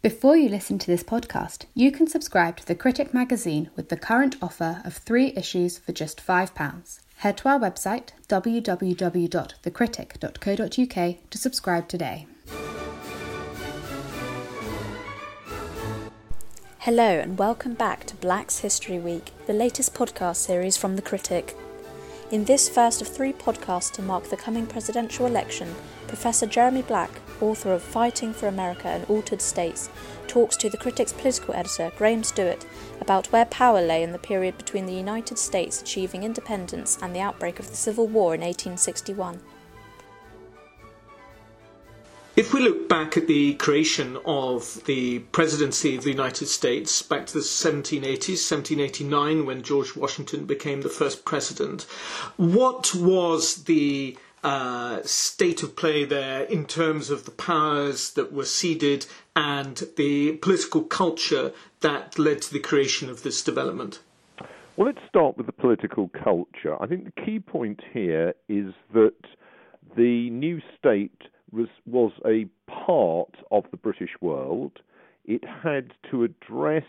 Before you listen to this podcast, you can subscribe to The Critic magazine with the current offer of three issues for just £5. Head to our website www.thecritic.co.uk to subscribe today. Hello, and welcome back to Black's History Week, the latest podcast series from The Critic. In this first of three podcasts to mark the coming presidential election, Professor Jeremy Black, author of Fighting for America and Altered States, talks to the Critic's political editor, Graham Stewart, about where power lay in the period between the United States achieving independence and the outbreak of the Civil War in 1861. If we look back at the creation of the presidency of the United States back to the 1780s, 1789, when George Washington became the first president, what was the uh, state of play there in terms of the powers that were ceded and the political culture that led to the creation of this development? Well, let's start with the political culture. I think the key point here is that the new state was, was a part of the British world. It had to address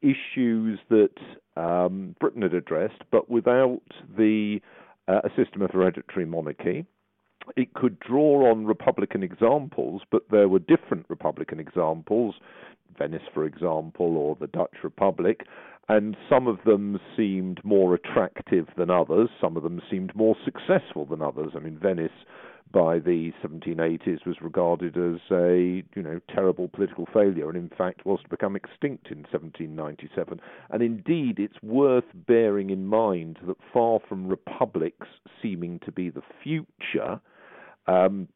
issues that um, Britain had addressed, but without the uh, a system of hereditary monarchy. It could draw on Republican examples, but there were different Republican examples, Venice, for example, or the Dutch Republic, and some of them seemed more attractive than others. Some of them seemed more successful than others. I mean, Venice by the 1780s was regarded as a you know terrible political failure and in fact was to become extinct in 1797 and indeed it's worth bearing in mind that far from republics seeming to be the future um,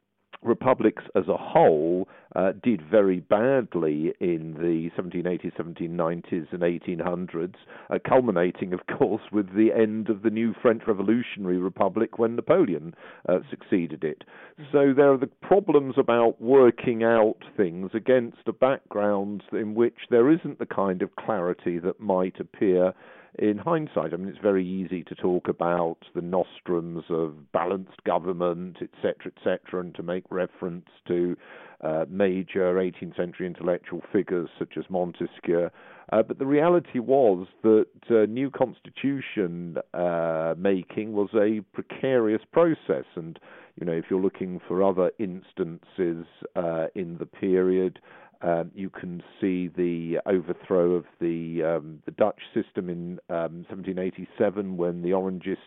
republics as a whole uh, did very badly in the 1780s, 1790s, and 1800s, uh, culminating, of course, with the end of the new French Revolutionary Republic when Napoleon uh, succeeded it. So there are the problems about working out things against a background in which there isn't the kind of clarity that might appear in hindsight. I mean, it's very easy to talk about the nostrums of balanced government, etc., etc., and to make reference to uh, major 18th century intellectual figures such as Montesquieu. Uh, but the reality was that uh, new constitution uh, making was a precarious process, and you know if you're looking for other instances uh, in the period, um, you can see the overthrow of the um, the Dutch system in um, 1787 when the Orangists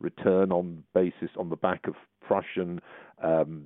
return on basis on the back of Prussian um,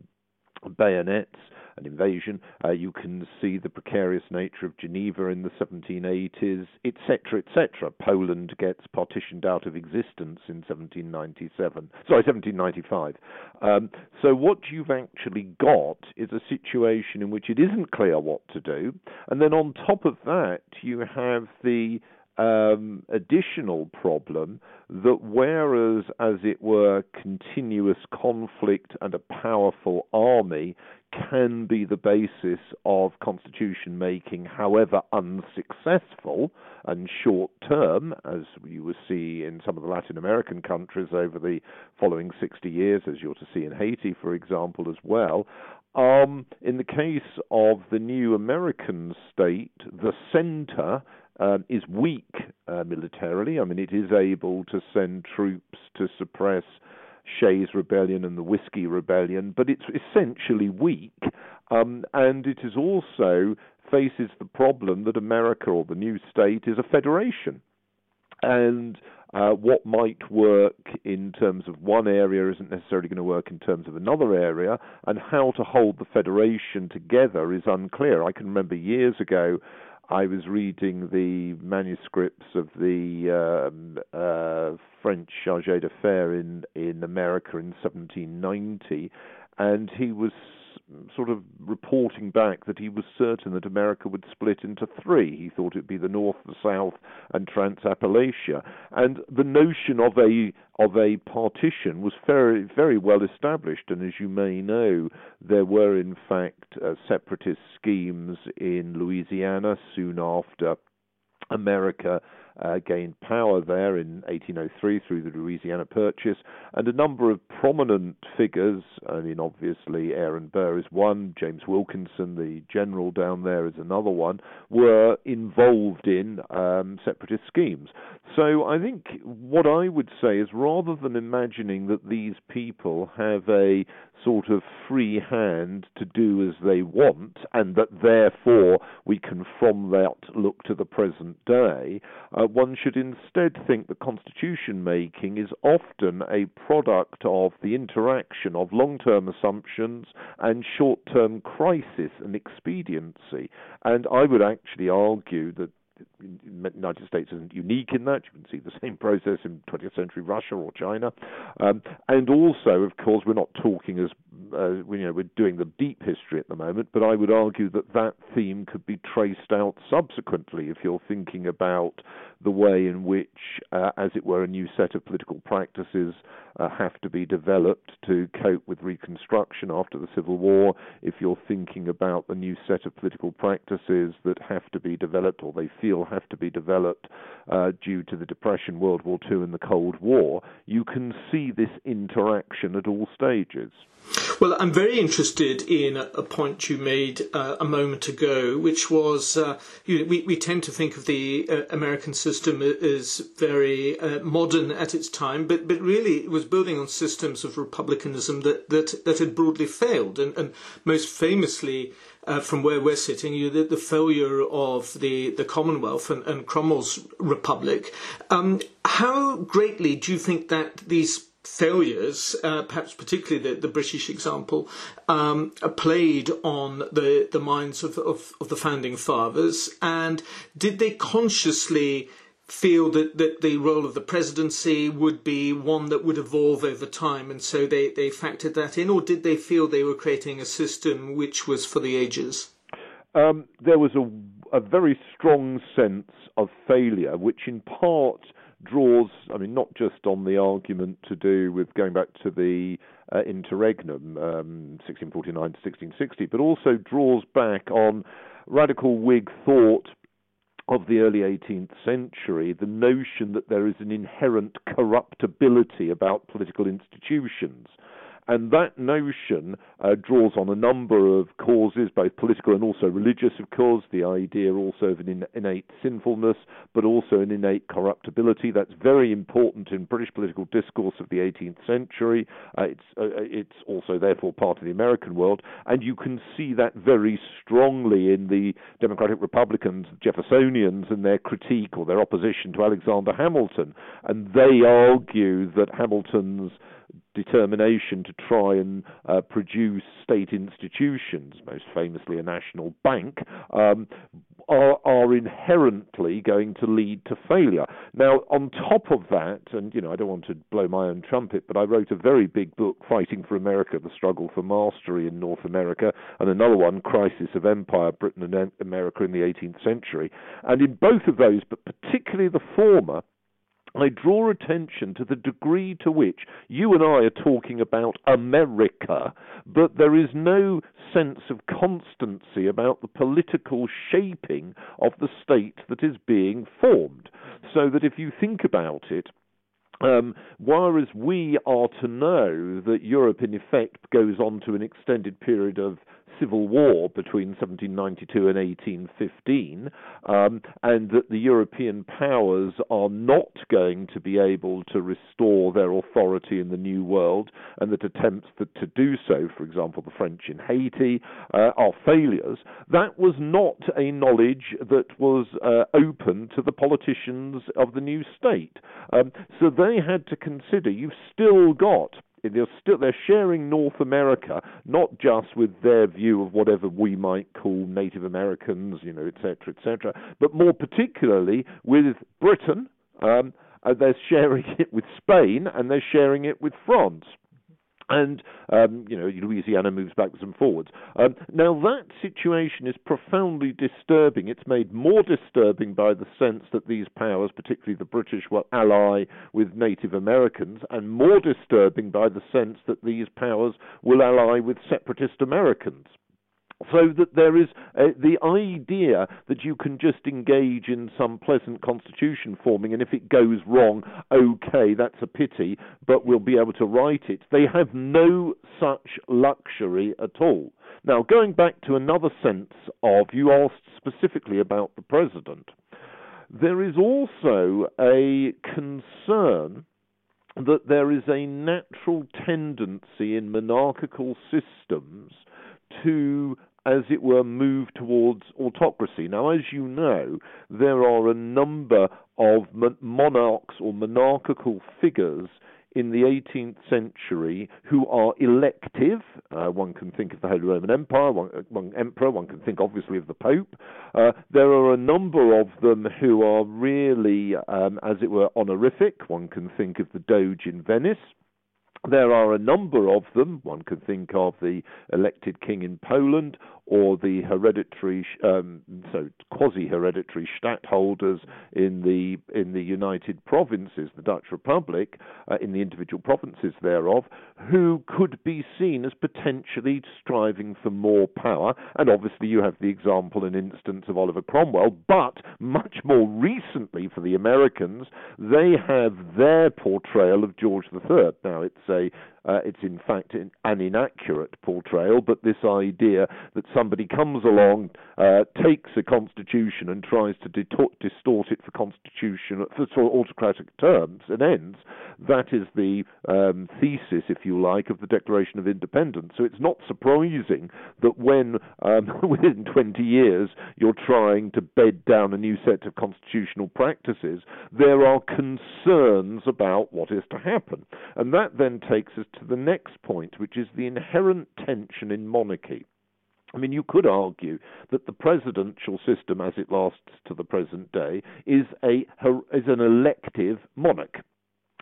bayonets an invasion. Uh, you can see the precarious nature of Geneva in the 1780s, etc., etc. Poland gets partitioned out of existence in 1797. Sorry, 1795. Um, so what you've actually got is a situation in which it isn't clear what to do, and then on top of that, you have the um, additional problem that whereas, as it were, continuous conflict and a powerful army can be the basis of constitution making, however unsuccessful and short term, as you will see in some of the Latin American countries over the following 60 years, as you're to see in Haiti, for example, as well. Um, in the case of the new American state, the center um, is weak uh, militarily. I mean, it is able to send troops to suppress Shays Rebellion and the Whiskey Rebellion, but it's essentially weak. Um, and it is also faces the problem that America or the new state is a federation. And uh, what might work in terms of one area isn't necessarily going to work in terms of another area, and how to hold the federation together is unclear. I can remember years ago I was reading the manuscripts of the um, uh, French chargé d'affaires in in America in 1790, and he was sort of reporting back that he was certain that America would split into three. He thought it'd be the North, the South, and Transappalachia. And the notion of a of a partition was very very well established. And as you may know, there were in fact uh, separatist schemes in Louisiana soon after America uh, gained power there in 1803 through the Louisiana Purchase, and a number of prominent figures. I mean, obviously, Aaron Burr is one, James Wilkinson, the general down there, is another one, were involved in um, separatist schemes. So I think what I would say is rather than imagining that these people have a sort of free hand to do as they want, and that therefore we can from that look to the present day, uh, one should instead think that constitution making is often a product of the interaction of long term assumptions and short term crisis and expediency. And I would actually argue that the United States isn't unique in that. You can see the same process in 20th century Russia or China. Um, and also, of course, we're not talking as uh, you know we're doing the deep history at the moment, but I would argue that that theme could be traced out subsequently if you're thinking about the way in which, uh, as it were, a new set of political practices uh, have to be developed to cope with Reconstruction after the Civil War. If you're thinking about the new set of political practices that have to be developed or they feel have to be developed uh, due to the Depression, World War II, and the Cold War, you can see this interaction at all stages. Well, I'm very interested in a point you made uh, a moment ago, which was uh, you know, we, we tend to think of the uh, American system as very uh, modern at its time, but, but really it was building on systems of republicanism that, that, that had broadly failed. And, and most famously, uh, from where we're sitting, you the, the, failure of the, the Commonwealth and, and Cromwell's republic. Um, how greatly do you think that these failures, uh, perhaps particularly the, the British example, um, played on the, the minds of, of, of, the founding fathers? And did they consciously feel that, that the role of the presidency would be one that would evolve over time and so they, they factored that in? Or did they feel they were creating a system which was for the ages? Um, there was a, a very strong sense of failure, which in part draws, I mean, not just on the argument to do with going back to the uh, interregnum, um, 1649 to 1660, but also draws back on radical Whig thought of the early 18th century, the notion that there is an inherent corruptibility about political institutions. And that notion uh, draws on a number of causes, both political and also religious, of course, the idea also of an innate sinfulness, but also an innate corruptibility. That's very important in British political discourse of the 18th century. Uh, it's, uh, it's also, therefore, part of the American world. And you can see that very strongly in the Democratic Republicans, Jeffersonians, and their critique or their opposition to Alexander Hamilton. And they argue that Hamilton's determination to try and uh, produce state institutions, most famously a national bank, um, are, are, inherently going to lead to failure. Now, on top of that, and you know, I don't want to blow my own trumpet, but I wrote a very big book, Fighting for America: The Struggle for Mastery in North America, and another one, Crisis of Empire: Britain and America in the 18th Century. And in both of those, but particularly the former, I draw attention to the degree to which you and I are talking about America, but there is no sense of constancy about the political shaping of the state that is being formed. So that if you think about it, um, whereas we are to know that Europe, in effect, goes on to an extended period of civil war between 1792 and 1815, um, and that the European powers are not going to be able to restore their authority in the New World, and that attempts to, to do so, for example, the French in Haiti, uh, are failures. That was not a knowledge that was uh, open to the politicians of the new state. Um, so they had to consider you've still got they're still they're sharing North America not just with their view of whatever we might call Native Americans, you know, etc., etc., but more particularly with Britain. Um, uh, they're sharing it with Spain and they're sharing it with France and um, you know Louisiana moves backwards and forwards. Um, now that situation is profoundly disturbing. It's made more disturbing by the sense that these powers, particularly the British, will ally with Native Americans, and more disturbing by the sense that these powers will ally with separatist Americans. So that there is uh, the idea that you can just engage in some pleasant constitution forming, and if it goes wrong, okay, that's a pity, but we'll be able to write it. They have no such luxury at all. Now, going back to another sense of, you asked specifically about the president. There is also a concern that there is a natural tendency in monarchical systems to as it were, move towards autocracy. Now, as you know, there are a number of monarchs or monarchical figures in the 18th century who are elective. Uh, one can think of the Holy Roman Empire, one, uh, one, emperor. One can think, obviously, of the Pope. Uh, there are a number of them who are really, um, as it were, honorific. One can think of the Doge in Venice. There are a number of them. One can think of the elected king in Poland or the hereditary, um, so quasi-hereditary stadtholders in the in the United Provinces, the Dutch Republic, uh, in the individual provinces thereof, who could be seen as potentially striving for more power. And obviously, you have the example and instance of Oliver Cromwell. But much more recently, for the Americans, they have their portrayal of George III. Now, it's a uh, it's in fact an inaccurate portrayal, but this idea that somebody comes along, uh, takes a constitution and tries to distort it for constitution for autocratic terms and ends, that is the um, thesis, if you like, of the Declaration of Independence. So it's not surprising that when um, within 20 years you're trying to bed down a new set of constitutional practices, there are concerns about what is to happen. And that then takes us to the next point, which is the inherent tension in monarchy. I mean, you could argue that the presidential system, as it lasts to the present day, is a is an elective monarch.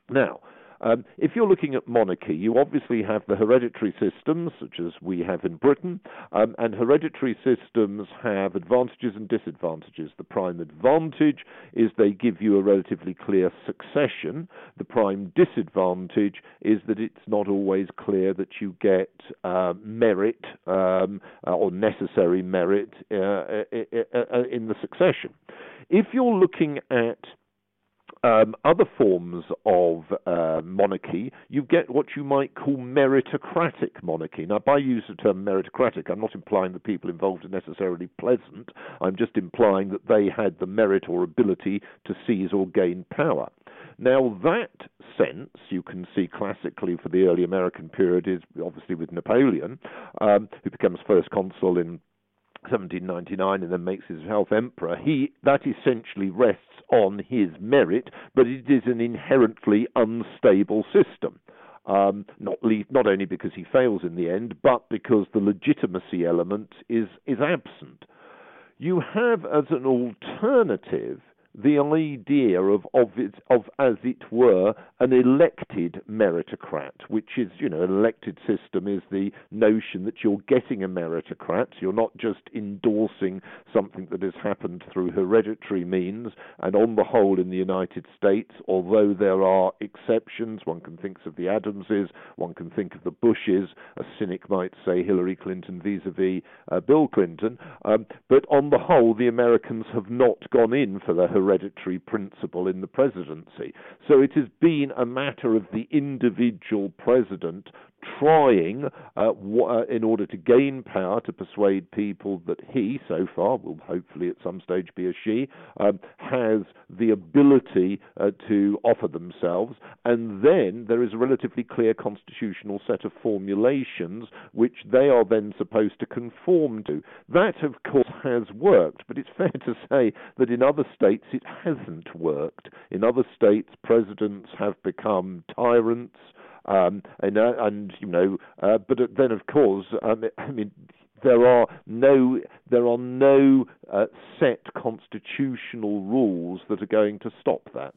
Now, um, if you're looking at monarchy, you obviously have the hereditary systems, such as we have in Britain, um, and hereditary systems have advantages and disadvantages. The prime advantage is they give you a relatively clear succession. The prime disadvantage is that it's not always clear that you get uh, merit um, uh, or necessary merit uh, in the succession. If you're looking at um, other forms of uh, monarchy, you get what you might call meritocratic monarchy. Now, by use the term meritocratic, I'm not implying the people involved are necessarily pleasant. I'm just implying that they had the merit or ability to seize or gain power. Now, that sense you can see classically for the early American period is obviously with Napoleon, um, who becomes first consul in 1799 and then makes himself emperor, he that essentially rests on his merit, but it is an inherently unstable system. Um, not not only because he fails in the end, but because the legitimacy element is is absent. You have as an alternative the idea of of of as it were an elected meritocrat, which is you know an elected system is the notion that you're getting a meritocrat, you're not just endorsing something that has happened through hereditary means. And on the whole, in the United States, although there are exceptions, one can think of the Adamses, one can think of the Bushes. A cynic might say Hillary Clinton vis-a-vis uh, Bill Clinton, um, but on the whole, the Americans have not gone in for the hereditary principle in the presidency. So it has been a matter of the individual president trying, uh, w- uh, in order to gain power, to persuade people that he, so far, will hopefully at some stage be a she, um, has the ability uh, to offer themselves. And then there is a relatively clear constitutional set of formulations which they are then supposed to conform to. That, of course, has worked, but it's fair to say that in other states it hasn't worked. In other states, presidents have become tyrants. Um, and, uh, and you know, uh, but then of course, um, I mean, there are no there are no uh, set constitutional rules that are going to stop that.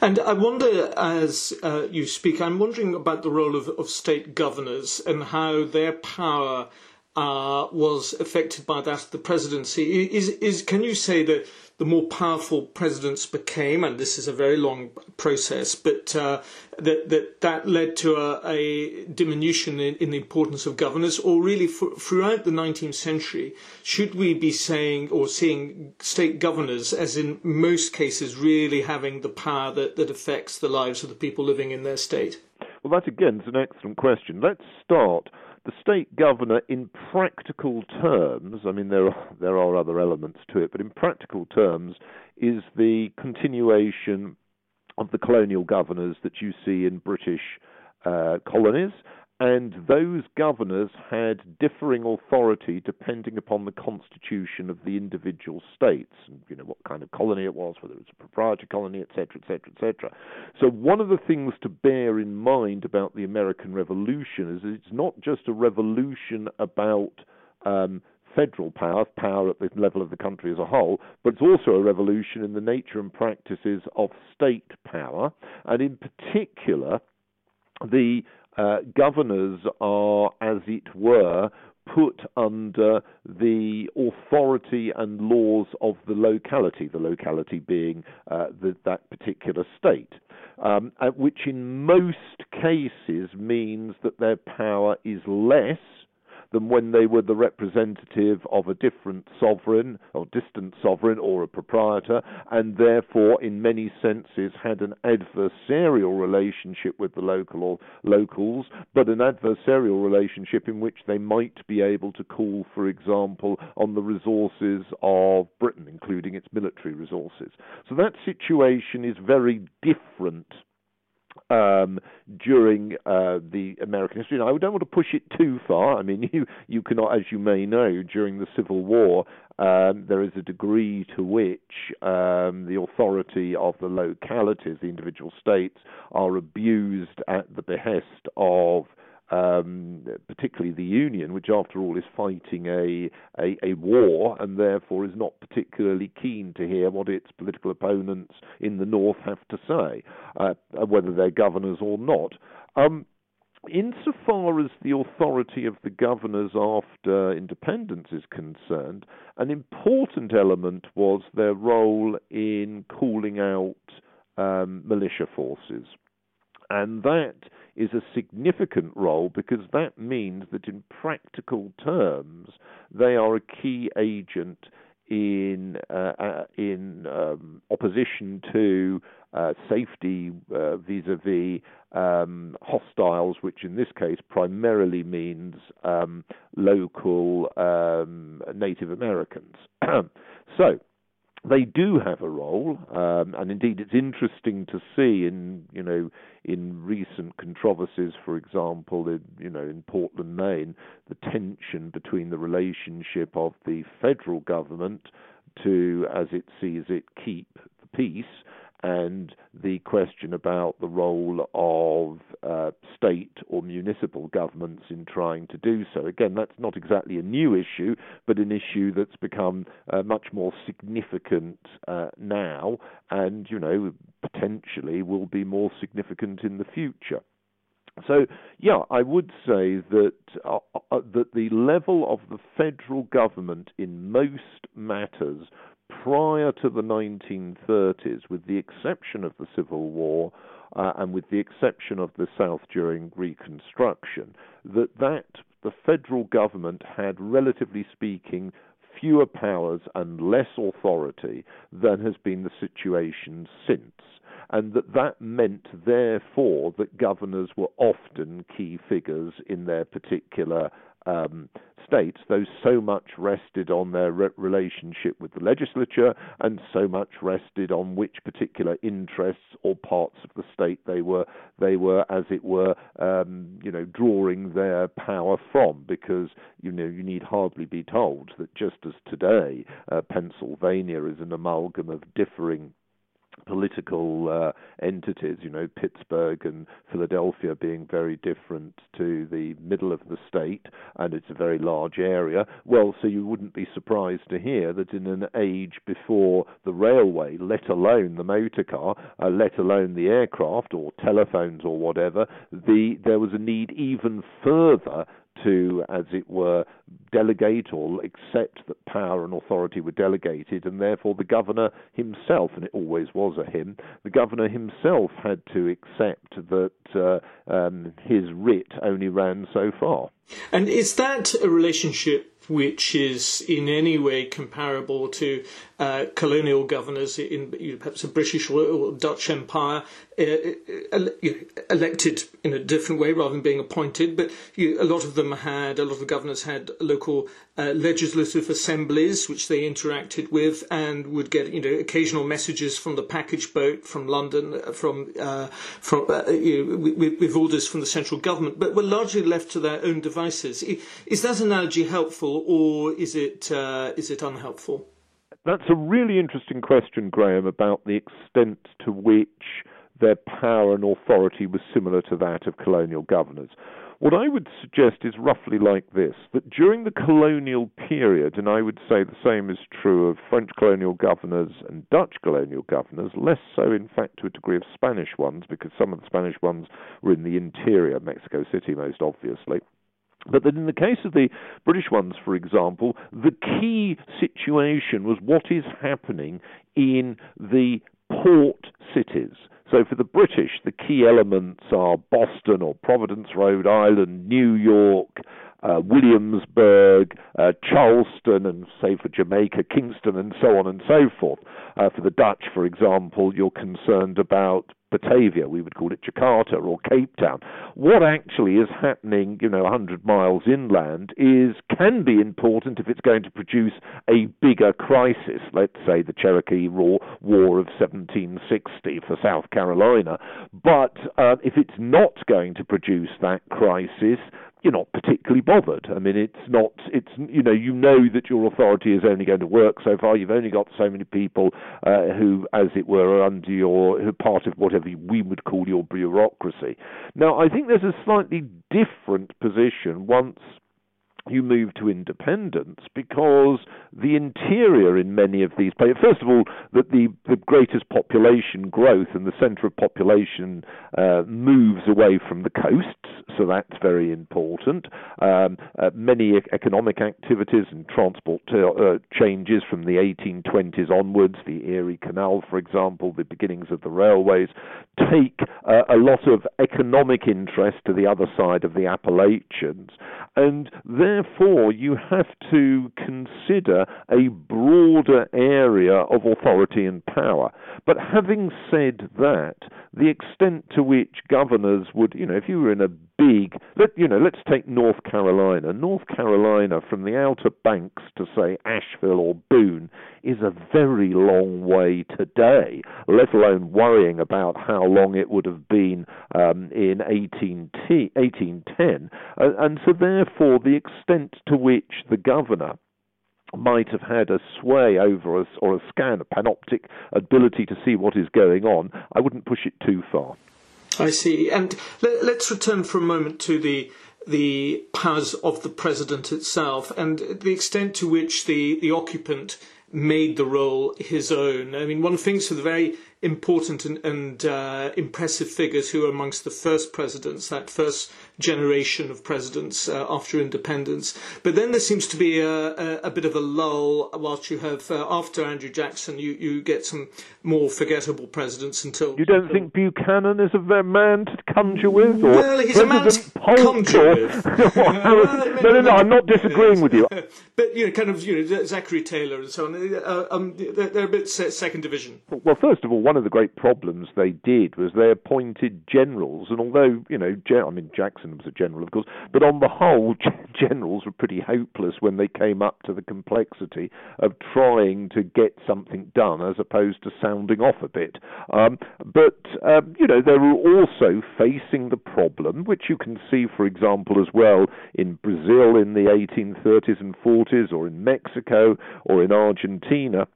And I wonder, as uh, you speak, I'm wondering about the role of, of state governors and how their power uh, was affected by that of the presidency. Is, is, can you say that the more powerful presidents became, and this is a very long process, but uh, that, that that led to a, a diminution in, in, the importance of governors, or really for, throughout the 19th century, should we be saying or seeing state governors as in most cases really having the power that, that affects the lives of the people living in their state? Well, that again is an excellent question. Let's start the state governor, in practical terms, I mean there are there are other elements to it, but in practical terms, is the continuation of the colonial governors that you see in British uh, colonies and those governors had differing authority depending upon the constitution of the individual states, and you know what kind of colony it was, whether it was a proprietary colony, etc., etc., etc. So one of the things to bear in mind about the American Revolution is it's not just a revolution about um, federal power, power at the level of the country as a whole, but it's also a revolution in the nature and practices of state power, and in particular, the uh, governors are, as it were, put under the authority and laws of the locality, the locality being uh, the, that particular state, um, which in most cases means that their power is less than when they were the representative of a different sovereign or distant sovereign or a proprietor, and therefore, in many senses, had an adversarial relationship with the local or locals, but an adversarial relationship in which they might be able to call, for example, on the resources of Britain, including its military resources. So that situation is very different um, during uh, the American history. I don't want to push it too far. I mean, you you cannot, as you may know, during the Civil War, um, there is a degree to which um, the authority of the localities, the individual states, are abused at the behest of um, particularly the Union, which after all is fighting a, a, a, war and therefore is not particularly keen to hear what its political opponents in the North have to say, uh, whether they're governors or not. Um, insofar as the authority of the governors after independence is concerned, an important element was their role in calling out um, militia forces. And that is a significant role because that means that in practical terms they are a key agent in uh, uh, in um, opposition to uh, safety uh, vis-a-vis um, hostiles, which in this case primarily means um, local um, Native Americans. so they do have a role, um, and indeed it's interesting to see in you know in recent controversies, for example, in you know in Portland, Maine, the tension between the relationship of the federal government to, as it sees it, keep the peace, and the question about the role of uh, state or municipal governments in trying to do so. Again, that's not exactly a new issue, but an issue that's become uh, much more significant uh, now, and you know potentially will be more significant in the future. So, yeah, I would say that uh, uh, that the level of the federal government in most matters prior to the 1930s, with the exception of the Civil War uh, and with the exception of the South during Reconstruction, that that the federal government had, relatively speaking, fewer powers and less authority than has been the situation since and that that meant, therefore, that governors were often key figures in their particular um, states, though so much rested on their re- relationship with the legislature and so much rested on which particular interests or parts of the state they were they were, as it were, um, you know, drawing their power from. Because you know you need hardly be told that just as today uh, Pennsylvania is an amalgam of differing political uh, entities, you know, Pittsburgh and Philadelphia being very different to the middle of the state, and it's a very large area. Well, so you wouldn't be surprised to hear that in an age before the railway, let alone the motor car, uh, let alone the aircraft or telephones or whatever, the there was a need even further to, as it were, delegate or accept that power and authority were delegated, and therefore the governor himself, and it always was a him, the governor himself had to accept that uh, um, his writ only ran so far. And is that a relationship which is in any way comparable to uh, colonial governors in you know, perhaps a British or Dutch Empire, uh, uh elected in a different way rather than being appointed. But you a lot of them had, a lot of governors had local uh, legislative assemblies which they interacted with and would get you know occasional messages from the package boat from London, uh, from uh, from you know, with, with, orders from the central government, but were largely left to their own devices. Is that analogy helpful, or is it uh, is it unhelpful? That's a really interesting question, Graham, about the extent to which their power and authority was similar to that of colonial governors. What I would suggest is roughly like this that during the colonial period, and I would say the same is true of French colonial governors and Dutch colonial governors, less so, in fact, to a degree of Spanish ones, because some of the Spanish ones were in the interior, Mexico City most obviously. But that in the case of the British ones, for example, the key situation was what is happening in the port cities. So for the British, the key elements are Boston or Providence, Rhode Island, New York, uh, Williamsburg, uh, Charleston, and say for Jamaica, Kingston, and so on and so forth. Uh, for the Dutch, for example, you're concerned about Batavia, we would call it Jakarta or Cape Town. What actually is happening, you know, 100 miles inland is can be important if it's going to produce a bigger crisis. Let's say the Cherokee War, of 1760 for South Carolina. But uh, if it's not going to produce that crisis, you're not particularly bothered. I mean, it's not, it's, you know, you know that your authority is only going to work so far. You've only got so many people uh, who, as it were, are under your, who are part of whatever we would call your bureaucracy. Now, I think there's a slightly different position once you move to independence because the interior in many of these places, first of all, that the, the greatest population growth and the centre of population uh, moves away from the coasts, so that's very important. Um, uh, many economic activities and transport uh, changes from the 1820s onwards, the Erie Canal, for example, the beginnings of the railways, take uh, a lot of economic interest to the other side of the Appalachians, and therefore you have to consider a broader area of authority and power. But having said that, the extent to which governors would, you know, if you were in a big, let you know, let's take North Carolina. North Carolina, from the Outer Banks to say Asheville or Boone, is a very long way today. Let alone worrying about how long it would have been um, in 1810, uh, and so therefore the extent to which the governor might have had a sway over us or a scan, a panoptic ability to see what is going on, I wouldn't push it too far. I see. And let, us return for a moment to the the powers of the president itself and the extent to which the, the occupant made the role his own. I mean, one thinks of the very important and, and uh, impressive figures who were amongst the first presidents, that first generation of presidents uh, after independence. But then there seems to be a, a, a bit of a lull whilst you have, uh, after Andrew Jackson, you, you get some more forgettable presidents until. You don't think Buchanan is a man to conjure with? Or well, he's President a man to conjure with. no, no, no, I'm not disagreeing with you. But, you know, kind of, you know, Zachary Taylor and so on, uh, um, they're a bit second division. Well, first of all, one of the great problems they did was they appointed generals, and although you know, I mean Jackson was a general, of course, but on the whole, generals were pretty hopeless when they came up to the complexity of trying to get something done as opposed to sounding off a bit. Um, but um, you know, they were also facing the problem, which you can see, for example, as well in Brazil in the 1830s and 40s, or in Mexico, or in Argentina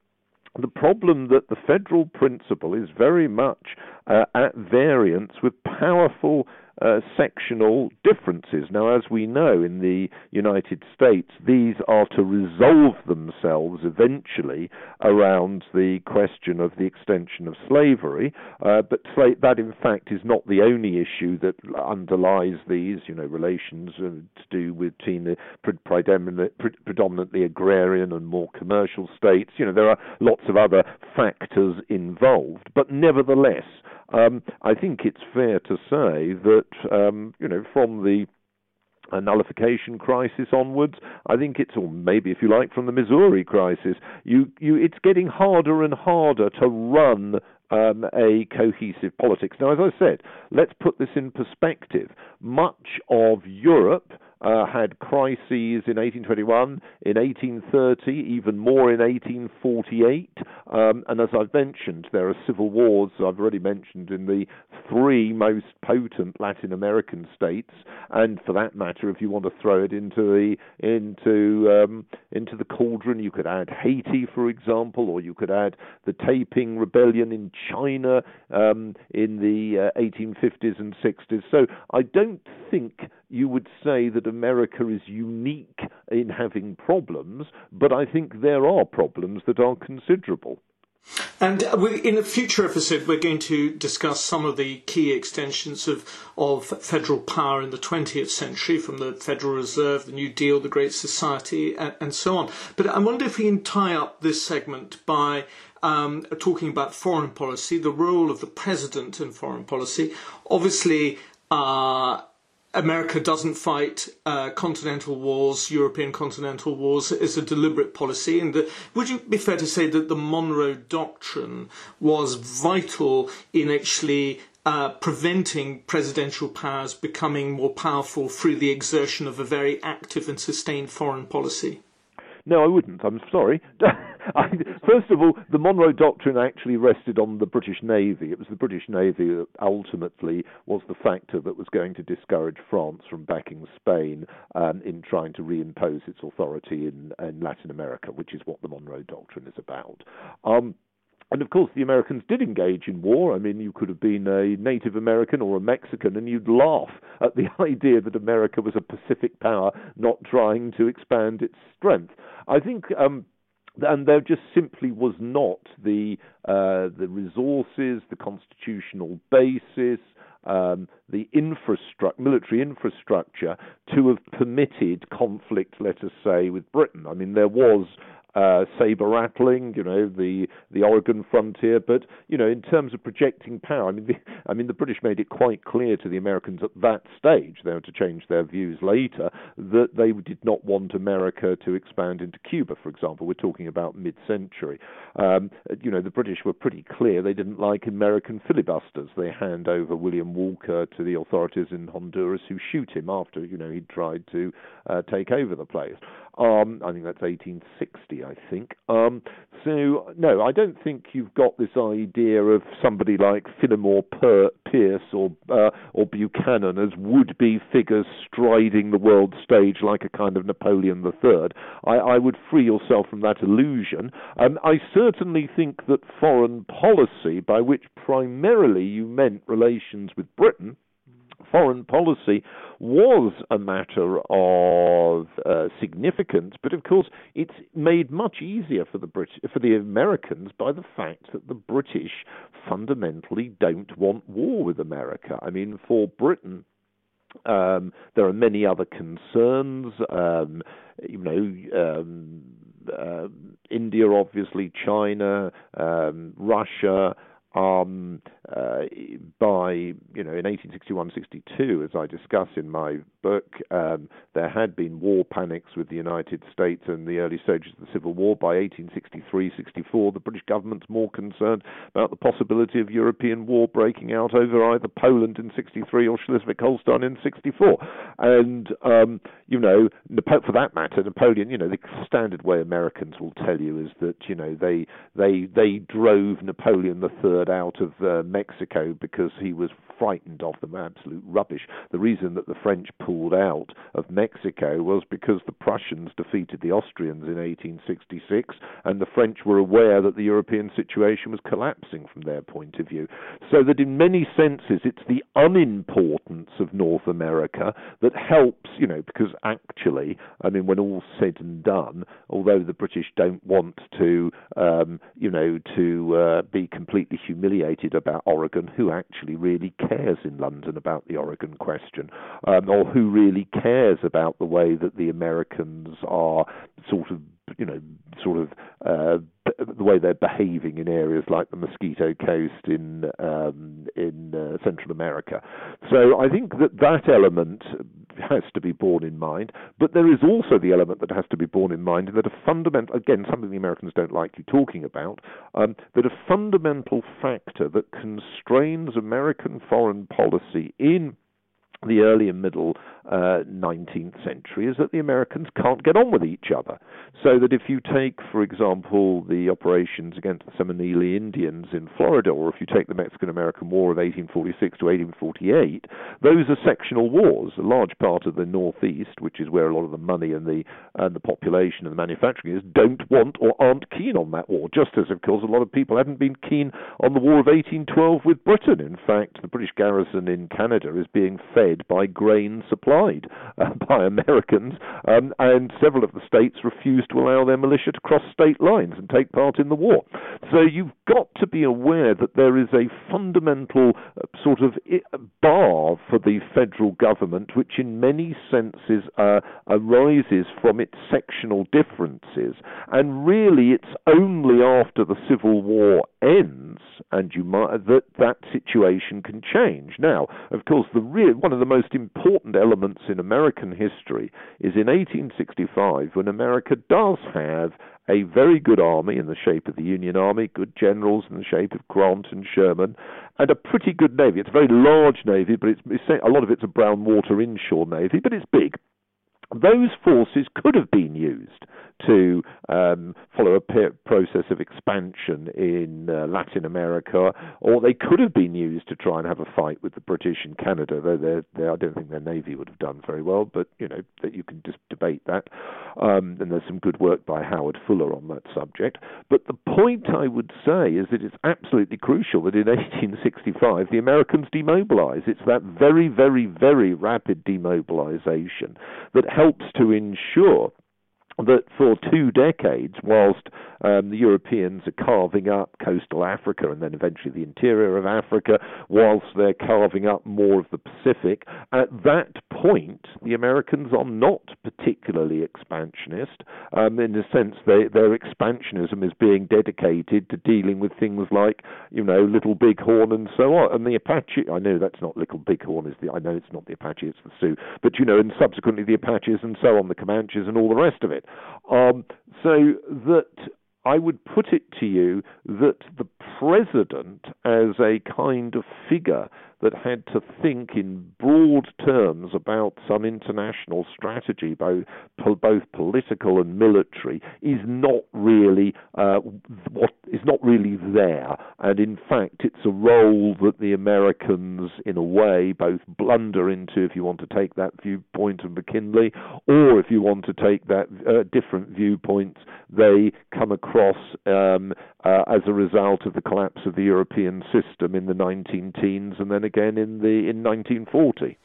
the problem that the federal principle is very much uh, at variance with powerful uh, sectional differences. Now, as we know in the United States, these are to resolve themselves eventually around the question of the extension of slavery, uh, but that in fact is not the only issue that underlies these, you know, relations uh, to do with the predominantly agrarian and more commercial states. You know, there are lots of other factors involved, but nevertheless, um, I think it's fair to say that um, you know from the a nullification crisis onwards. I think it's, or maybe if you like, from the Missouri crisis. You, you, it's getting harder and harder to run um, a cohesive politics. Now, as I said, let's put this in perspective. Much of Europe uh, had crises in 1821, in 1830, even more in 1848. Um, and as I've mentioned, there are civil wars, I've already mentioned, in the three most potent Latin American states. And for that matter, if you want to throw it into the into um, into the cauldron, you could add Haiti, for example, or you could add the Taiping Rebellion in China um, in the uh, 1850s and 60s. So I don't think you would say that America is unique in having problems, but I think there are problems that are considerable. And in a future episode, we're going to discuss some of the key extensions of, of federal power in the 20th century, from the Federal Reserve, the New Deal, the Great Society, and, and so on. But I wonder if we can tie up this segment by um, talking about foreign policy, the role of the president in foreign policy. Obviously, uh, America doesn't fight uh, continental wars, European continental wars, is a deliberate policy. And would you be fair to say that the Monroe Doctrine was vital in actually uh, preventing presidential powers becoming more powerful through the exertion of a very active and sustained foreign policy? No, I wouldn't. I'm sorry. I, first of all, the Monroe Doctrine actually rested on the British Navy. It was the British Navy that ultimately was the factor that was going to discourage France from backing Spain um, in trying to reimpose its authority in, in, Latin America, which is what the Monroe Doctrine is about. Um, and of course, the Americans did engage in war. I mean, you could have been a Native American or a Mexican, and you'd laugh at the idea that America was a Pacific power not trying to expand its strength. I think. Um, and there just simply was not the uh, the resources, the constitutional basis, um, the infrastructure, military infrastructure, to have permitted conflict, let us say, with Britain. I mean, there was uh, saber rattling, you know, the the Oregon frontier. But you know, in terms of projecting power, I mean, the, I mean, the British made it quite clear to the Americans at that stage, they were to change their views later, that they did not want America to expand into Cuba, for example. We're talking about mid-century. Um, you know, the British were pretty clear they didn't like American filibusters. They hand over William Walker to the authorities in Honduras, who shoot him after you know he'd tried to uh, take over the place. Um, I think that's 1860, I think. Um, so, no, I don't think you've got this idea of somebody like Fillmore per- Pierce or uh, or Buchanan as would-be figures striding the world stage like a kind of Napoleon III. I, I would free yourself from that illusion. Um, I certainly think that foreign policy, by which primarily you meant relations with Britain, foreign policy was a matter of uh, significance, but of course it's made much easier for the Brit- for the Americans by the fact that the British fundamentally don't want war with America. I mean, for Britain. Um, there are many other concerns. Um, you know, um, uh, India, obviously, China, um, Russia, um, uh, by you know in 1861-62, as I discuss in my book, um, there had been war panics with the United States in the early stages of the Civil War. By 1863-64, the British government's more concerned about the possibility of European war breaking out over either Poland in 63 or Schleswig-Holstein in 64. And um, you know, for that matter, Napoleon, you know, the standard way Americans will tell you is that you know they they they drove Napoleon III out of uh, Mexico because he was frightened of them, absolute rubbish. The reason that the French pulled out of Mexico was because the Prussians defeated the Austrians in 1866, and the French were aware that the European situation was collapsing from their point of view. So that in many senses, it's the unimportance of North America that helps, you know, because actually, I mean, when all's said and done, although the British don't want to, um, you know, to uh, be completely humiliated about Oregon, who actually really cares in London about the Oregon question, um, or who really cares about the way that the Americans are sort of you know, sort of uh, the way they're behaving in areas like the Mosquito Coast in um, in uh, Central America. So I think that that element has to be borne in mind, but there is also the element that has to be borne in mind that a fundamental, again, something the Americans don't like you talking about, um, that a fundamental factor that constrains American foreign policy in the early and middle uh, 19th century is that the Americans can't get on with each other. So that if you take, for example, the operations against the Seminole Indians in Florida, or if you take the Mexican American War of 1846 to 1848, those are sectional wars. A large part of the Northeast, which is where a lot of the money and the and the population and the manufacturing is, don't want or aren't keen on that war. Just as, of course, a lot of people haven't been keen on the War of 1812 with Britain. In fact, the British garrison in Canada is being fed by grain uh, by Americans, um, and several of the states refused to allow their militia to cross state lines and take part in the war. So you've got to be aware that there is a fundamental uh, sort of bar for the federal government, which in many senses uh, arises from its sectional differences, and really it's only after the Civil War ends and you might that that situation can change. Now, of course, the real one of the most important elements in American history is in 1865 when America does have a very good army in the shape of the Union Army, good generals in the shape of Grant and Sherman, and a pretty good navy. It's a very large navy, but it's, it's a lot of it's a brown water inshore navy, but it's big. Those forces could have been used to um, follow a process of expansion in uh, Latin America, or they could have been used to try and have a fight with the British in Canada, though they're, I don't think their navy would have done very well, but you know that you can just debate that. Um, and there's some good work by Howard Fuller on that subject. But the point I would say is that it's absolutely crucial that in 1865 the Americans demobilize. It's that very, very, very rapid demobilization that helps to ensure that for two decades, whilst um, the Europeans are carving up coastal Africa and then eventually the interior of Africa, whilst they're carving up more of the Pacific, at that point, the Americans are not particularly expansionist. Um, in a sense, they, their expansionism is being dedicated to dealing with things like, you know, Little Bighorn and so on. And the Apache, I know that's not Little Bighorn, is the, I know it's not the Apache, it's the Sioux, but, you know, and subsequently the Apaches and so on, the Comanches and all the rest of it. Um, so that I would put it to you that the president, as a kind of figure that had to think in broad terms about some international strategy, both, both political and military, is not really uh, what is not really there. And in fact, it's a role that the Americans, in a way, both blunder into, if you want to take that viewpoint of McKinley, or if you want to take that uh, different viewpoints, they come across um, uh, as a result of the collapse of the European system in the 19 teens and then again in the in 1940.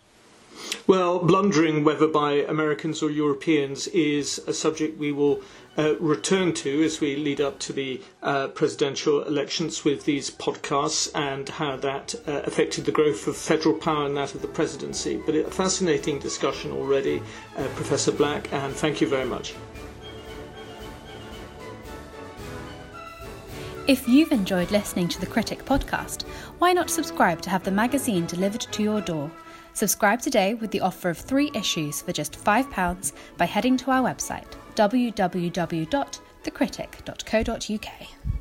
Well, blundering, whether by Americans or Europeans, is a subject we will uh, return to as we lead up to the uh, presidential elections with these podcasts and how that uh, affected the growth of federal power and that of the presidency. But a fascinating discussion already, uh, Professor Black, and thank you very much. If you've enjoyed listening to the Critic podcast, why not subscribe to have the magazine delivered to your door? Subscribe today with the offer of three issues for just £5 by heading to our website www.thecritic.co.uk.